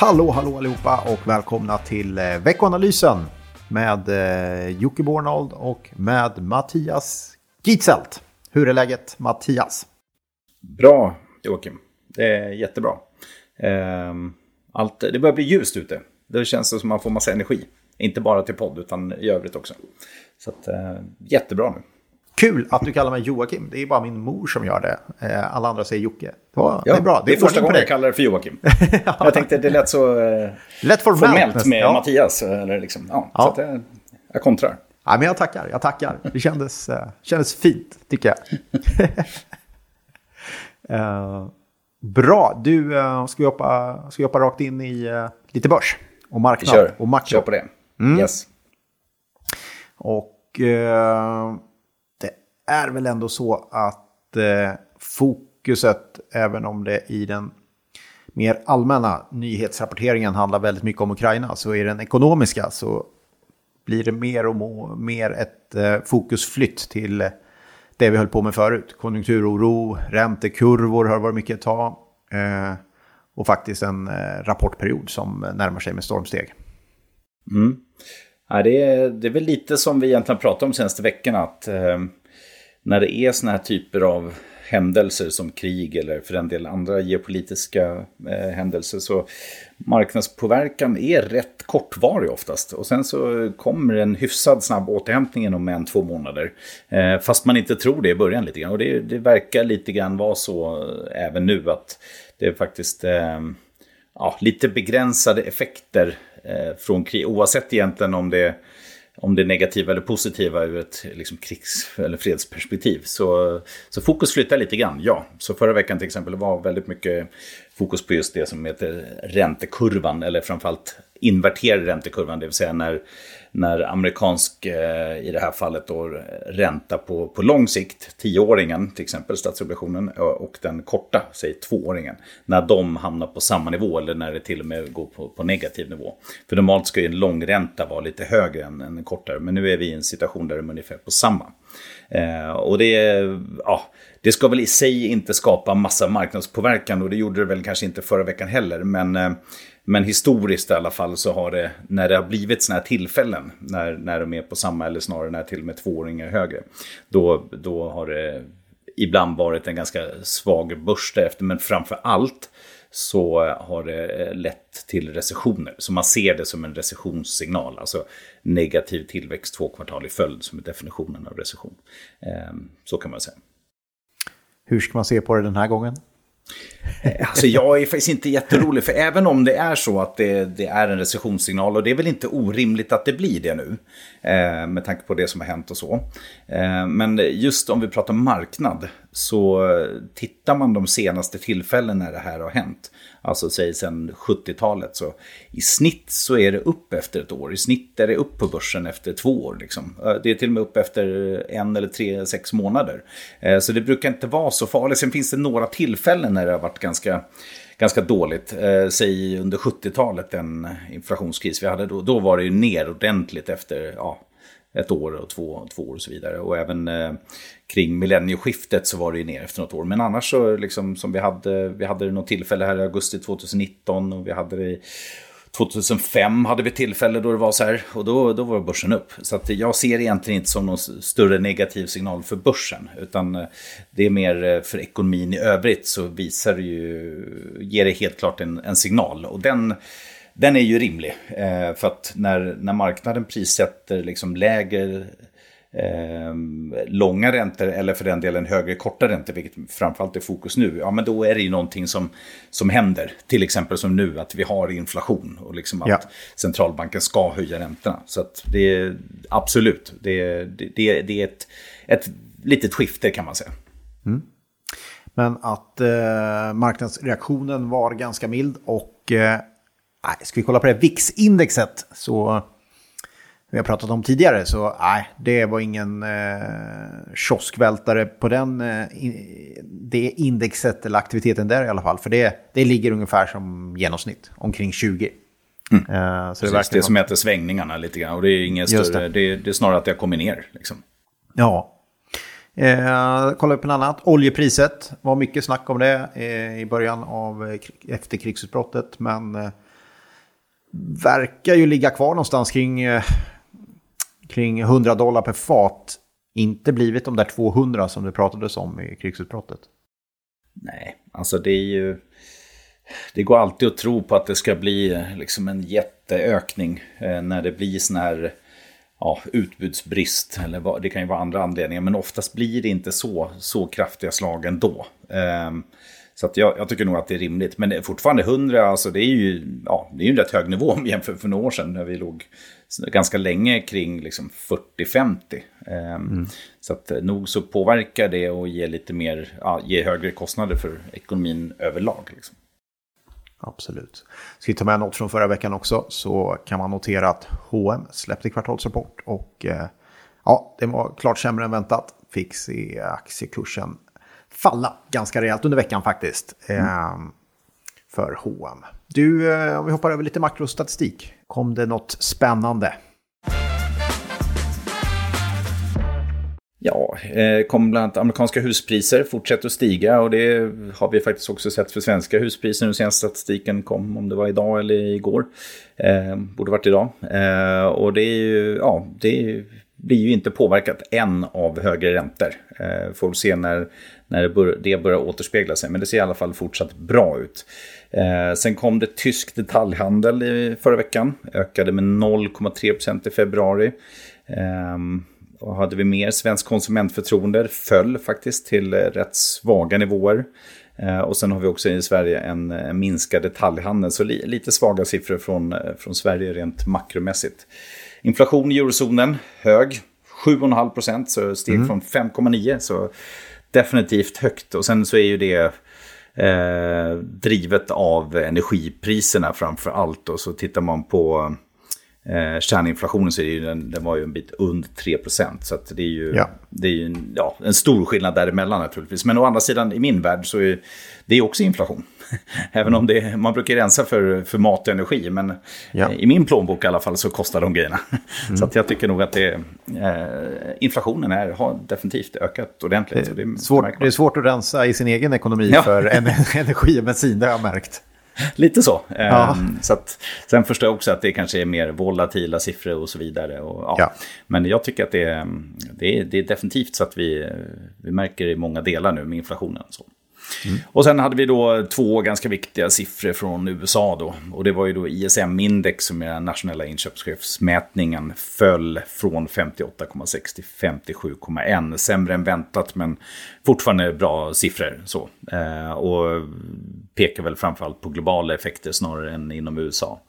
Hallå, hallå allihopa och välkomna till eh, veckoanalysen med eh, Jocke Bornold och med Mattias Gitzelt. Hur är läget Mattias? Bra Joakim, det är jättebra. Ehm, allt, det börjar bli ljust ute. Det känns som att man får massa energi. Inte bara till podd utan i övrigt också. Så att, eh, jättebra nu. Kul att du kallar mig Joakim. Det är bara min mor som gör det. Eh, alla andra säger Jocke. Det, var, ja, det är bra. Det är, första gången jag kallar det för Joakim. ja. Jag tänkte det lät så eh, Lätt formellt, formellt med ja. Mattias. Eller liksom, ja, ja. Så att, eh, jag kontrar. Ja, men jag tackar, jag tackar. Det kändes, uh, kändes fint, tycker jag. uh, bra, du, uh, ska, vi hoppa, ska vi hoppa rakt in i lite börs och marknad kör, och makro? Kör på det. Mm. Yes. Och är väl ändå så att eh, fokuset, även om det i den mer allmänna nyhetsrapporteringen handlar väldigt mycket om Ukraina, så i den ekonomiska så blir det mer och mer ett eh, fokusflytt till eh, det vi höll på med förut. Konjunkturoro, räntekurvor har varit mycket ett tag. Eh, och faktiskt en eh, rapportperiod som närmar sig med stormsteg. Mm. Ja, det, är, det är väl lite som vi egentligen pratade om de senaste veckorna. Att, eh, när det är såna här typer av händelser som krig eller för den del andra geopolitiska eh, händelser så marknadspåverkan är rätt kortvarig oftast. Och sen så kommer en hyfsad snabb återhämtning inom en, två månader. Eh, fast man inte tror det i början lite grann. Och det, det verkar lite grann vara så eh, även nu att det är faktiskt eh, ja, lite begränsade effekter eh, från krig. Oavsett egentligen om det om det är negativa eller positiva ur ett liksom, krigs eller fredsperspektiv. Så, så fokus flyttar lite grann, ja. Så förra veckan till exempel var väldigt mycket fokus på just det som heter räntekurvan, eller framförallt inverterade räntekurvan, det vill säga när när amerikansk, eh, i det här fallet då, ränta på, på lång sikt, tioåringen till exempel, statsobligationen, och den korta, säg tvååringen, när de hamnar på samma nivå eller när det till och med går på, på negativ nivå. För normalt ska ju en långränta vara lite högre än en kortare, men nu är vi i en situation där de är ungefär på samma. Eh, och det, ja, det ska väl i sig inte skapa massa marknadspåverkan och det gjorde det väl kanske inte förra veckan heller, men eh, men historiskt i alla fall så har det, när det har blivit sådana här tillfällen, när, när de är på samma eller snarare när till och med tvååringar är högre, då, då har det ibland varit en ganska svag börs därefter, men framför allt så har det eh, lett till recessioner. Så man ser det som en recessionssignal, alltså negativ tillväxt två kvartal i följd som är definitionen av recession. Ehm, så kan man säga. Hur ska man se på det den här gången? Eh, alltså jag är faktiskt inte jätterolig, för även om det är så att det, det, är en recessionssignal, och det är väl inte orimligt att det blir det nu, eh, med tanke på det som har hänt och så. Eh, men just om vi pratar marknad, så tittar man de senaste tillfällen när det här har hänt, alltså säg sedan 70-talet, så i snitt så är det upp efter ett år. I snitt är det upp på börsen efter två år. Liksom. Eh, det är till och med upp efter en eller tre, sex månader. Eh, så det brukar inte vara så farligt. Sen finns det några tillfällen när det har varit ganska ganska dåligt. Eh, säg under 70-talet, den inflationskris vi hade då. Då var det ju ner ordentligt efter ja, ett år och två, två år och så vidare. Och även eh, kring millennieskiftet så var det ju ner efter något år. Men annars så liksom som vi hade, vi hade det något tillfälle här i augusti 2019 och vi hade det i 2005 hade vi tillfälle då det var så här och då, då var börsen upp. Så att jag ser egentligen inte som någon större negativ signal för börsen. Utan eh, det är mer eh, för ekonomin i övrigt så visar det ju, ger det helt klart en, en signal. Och den den är ju rimlig. Eh, för att när, när marknaden prissätter liksom lägre eh, långa räntor eller för den delen högre korta räntor, vilket framförallt är fokus nu, ja men då är det ju någonting som, som händer. Till exempel som nu, att vi har inflation och liksom att ja. centralbanken ska höja räntorna. Så att det är absolut, det, det, det är ett, ett litet skifte kan man säga. Mm. Men att eh, marknadsreaktionen var ganska mild och eh, Nej, ska vi kolla på det VIX-indexet så vi har pratat om tidigare så nej, det var ingen eh, kioskvältare på den, eh, det indexet eller aktiviteten där i alla fall. För det, det ligger ungefär som genomsnitt, omkring 20. Mm. Eh, så det, Precis, det som heter svängningarna lite grann. Och det är, ingen större, det. Det, det. är snarare att det har kommit ner. Liksom. Ja. Eh, kolla upp en annat. Oljepriset var mycket snack om det eh, i början av efterkrigsutbrottet. Men eh, verkar ju ligga kvar någonstans kring, eh, kring 100 dollar per fat. Inte blivit de där 200 som det pratades om i krigsutbrottet. Nej, alltså det är ju... Det går alltid att tro på att det ska bli eh, liksom en jätteökning eh, när det blir sån här ja, utbudsbrist. Eller vad, det kan ju vara andra anledningar, men oftast blir det inte så, så kraftiga slag ändå. Ehm, så att jag, jag, tycker nog att det är rimligt. Men fortfarande 100, alltså det är ju, ja, det är ju en rätt hög nivå jämfört för några år sedan. När vi låg ganska länge kring liksom 40-50. Eh, mm. Så att eh, nog så påverkar det och ger lite mer, ja, ger högre kostnader för ekonomin överlag. Liksom. Absolut. Ska vi ta med något från förra veckan också så kan man notera att H&M släppte kvartalsrapport och eh, ja, det var klart sämre än väntat. Fick se aktiekursen falla ganska rejält under veckan faktiskt. Mm. Eh, för H&M. Du, eh, om vi hoppar över lite makrostatistik. Kom det något spännande? Ja, eh, kom bland annat amerikanska huspriser fortsätter att stiga och det har vi faktiskt också sett för svenska huspriser nu senast statistiken kom, om det var idag eller igår. Eh, borde varit idag. Eh, och det är ju, ja, det blir ju inte påverkat än av högre räntor. Eh, får se när, när det, bör, det börjar återspegla sig, men det ser i alla fall fortsatt bra ut. Eh, sen kom det tysk detaljhandel i förra veckan, ökade med 0,3% i februari. Eh, och hade vi mer svensk konsumentförtroende, föll faktiskt till rätt svaga nivåer. Eh, och sen har vi också i Sverige en, minskad detaljhandel, så lite svaga siffror från, eh, från Sverige rent makromässigt. Inflation i eurozonen, hög, 7,5 procent, så steg mm. från 5,9, så definitivt högt. Och sen så är ju det eh, drivet av energipriserna framför allt. Och så tittar man på Eh, kärninflationen så är ju, den, den var ju en bit under 3 Så det är ju, ja. det är ju en, ja, en stor skillnad däremellan naturligtvis. Men å andra sidan i min värld så är det också inflation. Även om det, man brukar rensa för, för mat och energi. Men ja. i min plånbok i alla fall så kostar de grejerna. Mm. Så att jag tycker nog att det, eh, inflationen är, har definitivt ökat ordentligt. Det är, svårt, det är svårt att rensa i sin egen ekonomi för energi och bensin, det har jag märkt. Lite så. Ja. Um, så att, sen förstår jag också att det kanske är mer volatila siffror och så vidare. Och, ja. ja. Men jag tycker att det är, det är, det är definitivt så att vi, vi märker i många delar nu med inflationen. Så. Mm. Och sen hade vi då två ganska viktiga siffror från USA då. Och det var ju då ISM-index som är den nationella inköpschefsmätningen föll från 58,6 till 57,1. Sämre än väntat men fortfarande bra siffror. Så. Eh, och pekar väl framförallt på globala effekter snarare än inom USA.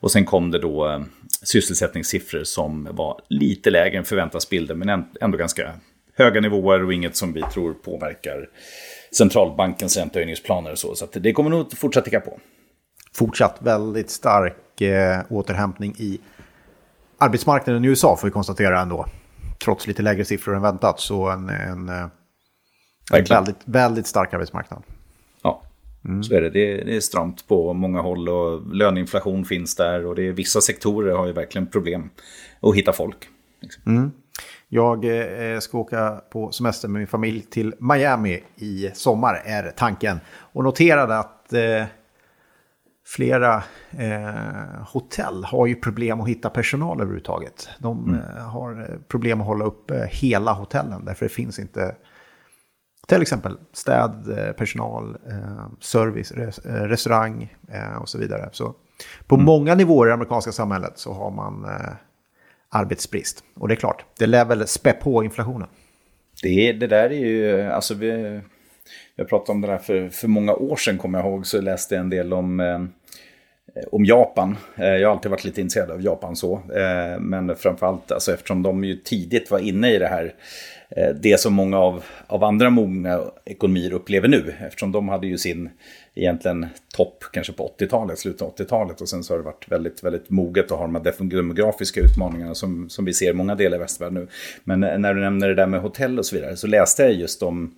Och sen kom det då eh, sysselsättningssiffror som var lite lägre än förväntansbilden men ändå ganska höga nivåer och inget som vi tror påverkar centralbankens räntehöjningsplaner och så. Så det kommer nog fortsätta ticka på. Fortsatt väldigt stark eh, återhämtning i arbetsmarknaden i USA får vi konstatera ändå. Trots lite lägre siffror än väntat så en, en, eh, en väldigt, väldigt stark arbetsmarknad. Ja, mm. så är det. det. Det är stramt på många håll och löneinflation finns där och det är, vissa sektorer har ju verkligen problem att hitta folk. Liksom. Mm. Jag eh, ska åka på semester med min familj till Miami i sommar är tanken. Och noterade att eh, flera eh, hotell har ju problem att hitta personal överhuvudtaget. De mm. eh, har problem att hålla upp hela hotellen därför det finns inte till exempel städ, eh, personal, eh, service, res, restaurang och så vidare. Så på mm. många nivåer i det amerikanska samhället så har man arbetsbrist. Och det är klart, det lär väl spä på inflationen. Det, det där är ju, alltså vi, jag pratade om det där för, för många år sedan kommer jag ihåg, så läste jag en del om, eh, om Japan. Eh, jag har alltid varit lite intresserad av Japan så, eh, men framförallt alltså, eftersom de ju tidigt var inne i det här Eh, det som många av, av andra mogna ekonomier upplever nu. Eftersom de hade ju sin egentligen topp kanske på 80-talet, slutet av 80-talet. Och sen så har det varit väldigt, väldigt moget och har de här demografiska utmaningarna som, som vi ser i många delar i västvärlden nu. Men när du nämner det där med hotell och så vidare så läste jag just om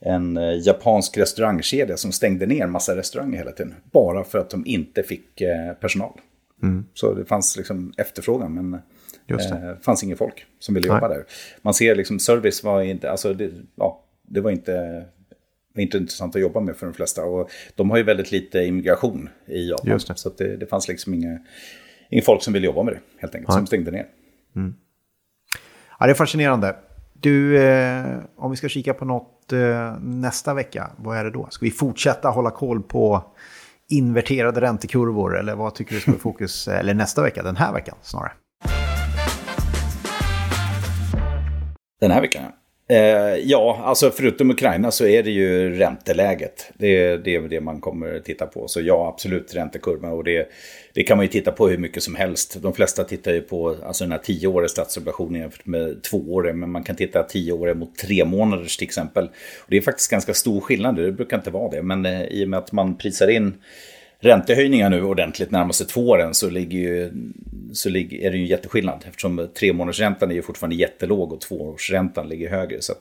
en eh, japansk restaurangkedja som stängde ner massa restauranger hela tiden. Bara för att de inte fick eh, personal. Mm. Så det fanns liksom efterfrågan men Just det. Eh, fanns inget folk som ville jobba Nej. där. Man ser liksom service var inte, alltså det, ja, det var inte inte intressant att jobba med för de flesta. Och de har ju väldigt lite immigration i Japan. Just det. Så det, det fanns liksom inga, inga folk som ville jobba med det helt enkelt, Nej. som stängde ner. Mm. Ja, det är fascinerande. Du, eh, om vi ska kika på något eh, nästa vecka, vad är det då? Ska vi fortsätta hålla koll på inverterade räntekurvor eller vad tycker du ska vara fokus, eller nästa vecka, den här veckan snarare? Den här veckan? Eh, ja, alltså förutom Ukraina så är det ju ränteläget. Det, det är det man kommer titta på. Så ja, absolut räntekurva. Och det, det kan man ju titta på hur mycket som helst. De flesta tittar ju på alltså den här tioåriga statsobligationen jämfört med tvååriga. Men man kan titta tioåriga mot tre månaders till exempel. Och det är faktiskt ganska stor skillnad. Det brukar inte vara det. Men eh, i och med att man prisar in räntehöjningar nu ordentligt närmaste två åren så, ligger ju, så ligger, är det ju en jätteskillnad. Eftersom tre månadersräntan är ju fortfarande jättelåg och tvåårsräntan ligger högre. Så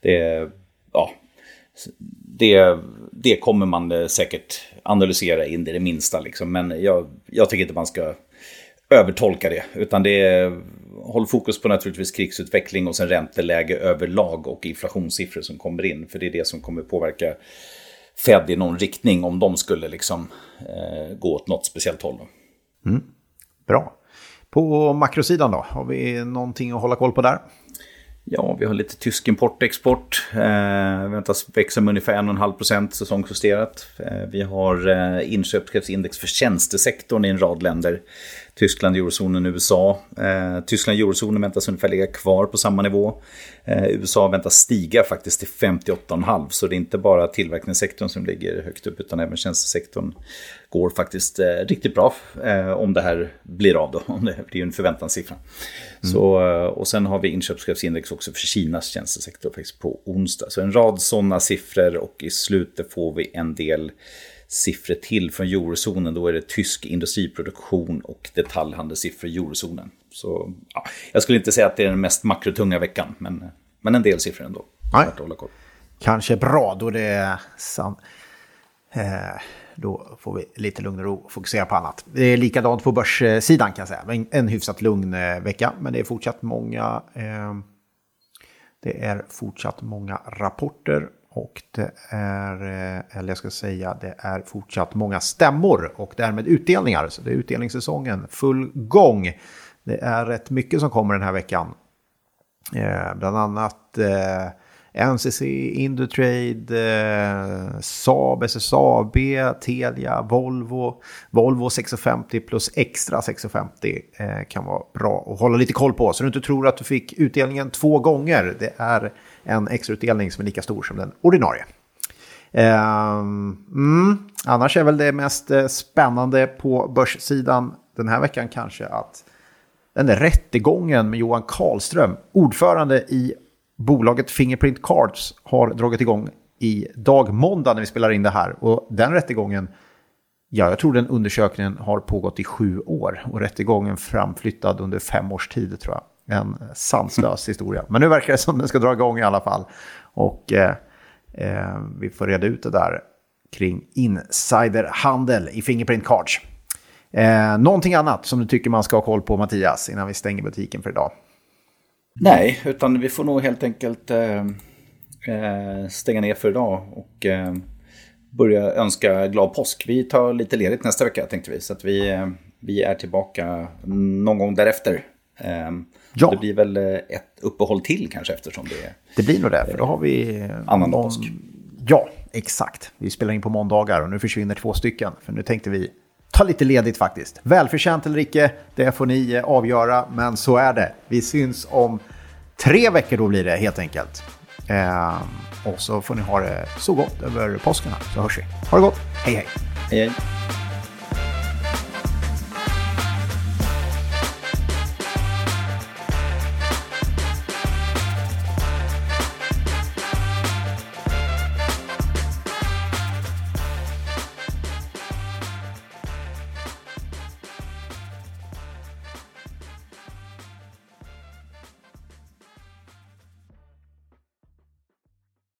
det, ja, det, det kommer man eh, säkert analysera in i det minsta. Liksom. Men jag, jag tycker inte man ska övertolka det. Utan det är, håll fokus på naturligtvis krigsutveckling och sen ränteläge överlag och inflationssiffror som kommer in. För det är det som kommer påverka Fed i någon riktning om de skulle liksom eh, gå åt något speciellt håll. Mm. Bra. På makrosidan då, har vi någonting att hålla koll på där? Ja, vi har lite tysk import och export. Eh, väntas växa med ungefär 1,5 säsongsjusterat. Eh, vi har eh, inköpschefsindex för tjänstesektorn i en rad länder. Tyskland, eurozonen, USA. Eh, Tyskland, eurozonen väntas ungefär ligga kvar på samma nivå. Eh, USA väntas stiga faktiskt till 58,5 så det är inte bara tillverkningssektorn som ligger högt upp utan även tjänstesektorn går faktiskt eh, riktigt bra eh, om det här blir av då. Om det blir en förväntanssiffra. Mm. Så, eh, och sen har vi inköpschefsindex också för Kinas tjänstesektor faktiskt på onsdag. Så en rad sådana siffror och i slutet får vi en del siffror till från eurozonen. Då är det tysk industriproduktion och detaljhandelssiffror i eurozonen. Så ja, jag skulle inte säga att det är den mest makrotunga veckan, men, men en del siffror ändå. Nej. Kanske bra då det är sam eh, då får vi lite lugn och ro och fokusera på annat. Det är likadant på börssidan kan jag säga. En, en hyfsat lugn eh, vecka, men det är fortsatt många eh, det är fortsatt många rapporter och det är, eh, eller jag ska säga, det är fortsatt många stämmor och därmed utdelningar. Så det är utdelningssäsongen full gång. Det är rätt mycket som kommer den här veckan. Eh, bland annat eh, NCC, Indutrade, eh, Saab, SSAB, Telia, Volvo. Volvo 650 plus extra 650 eh, kan vara bra att hålla lite koll på. Så du inte tror att du fick utdelningen två gånger. Det är en extrautdelning som är lika stor som den ordinarie. Eh, mm, annars är väl det mest eh, spännande på börssidan den här veckan kanske att den där rättegången med Johan Karlström, ordförande i bolaget Fingerprint Cards har dragit igång i dag måndag när vi spelar in det här. Och den rättegången, ja, jag tror den undersökningen har pågått i sju år och rättegången framflyttad under fem års tid tror jag. En sanslös historia. Men nu verkar det som den ska dra igång i alla fall. Och eh, eh, vi får reda ut det där kring insiderhandel i Fingerprint Cards. Eh, någonting annat som du tycker man ska ha koll på Mattias innan vi stänger butiken för idag? Nej, utan vi får nog helt enkelt eh, eh, stänga ner för idag och eh, börja önska glad påsk. Vi tar lite ledigt nästa vecka tänkte vi, så att vi, eh, vi är tillbaka någon gång därefter. Eh, ja. Det blir väl ett uppehåll till kanske eftersom det är... Det blir nog det, för då har vi... Annan någon... påsk. Ja, exakt. Vi spelar in på måndagar och nu försvinner två stycken. För nu tänkte vi ta lite ledigt faktiskt. Välförtjänt eller icke, det får ni eh, avgöra, men så är det. Vi syns om tre veckor då blir det helt enkelt. Eh, och så får ni ha det så gott över påskarna så hörs vi. Ha det gott, hej hej! Hej hej!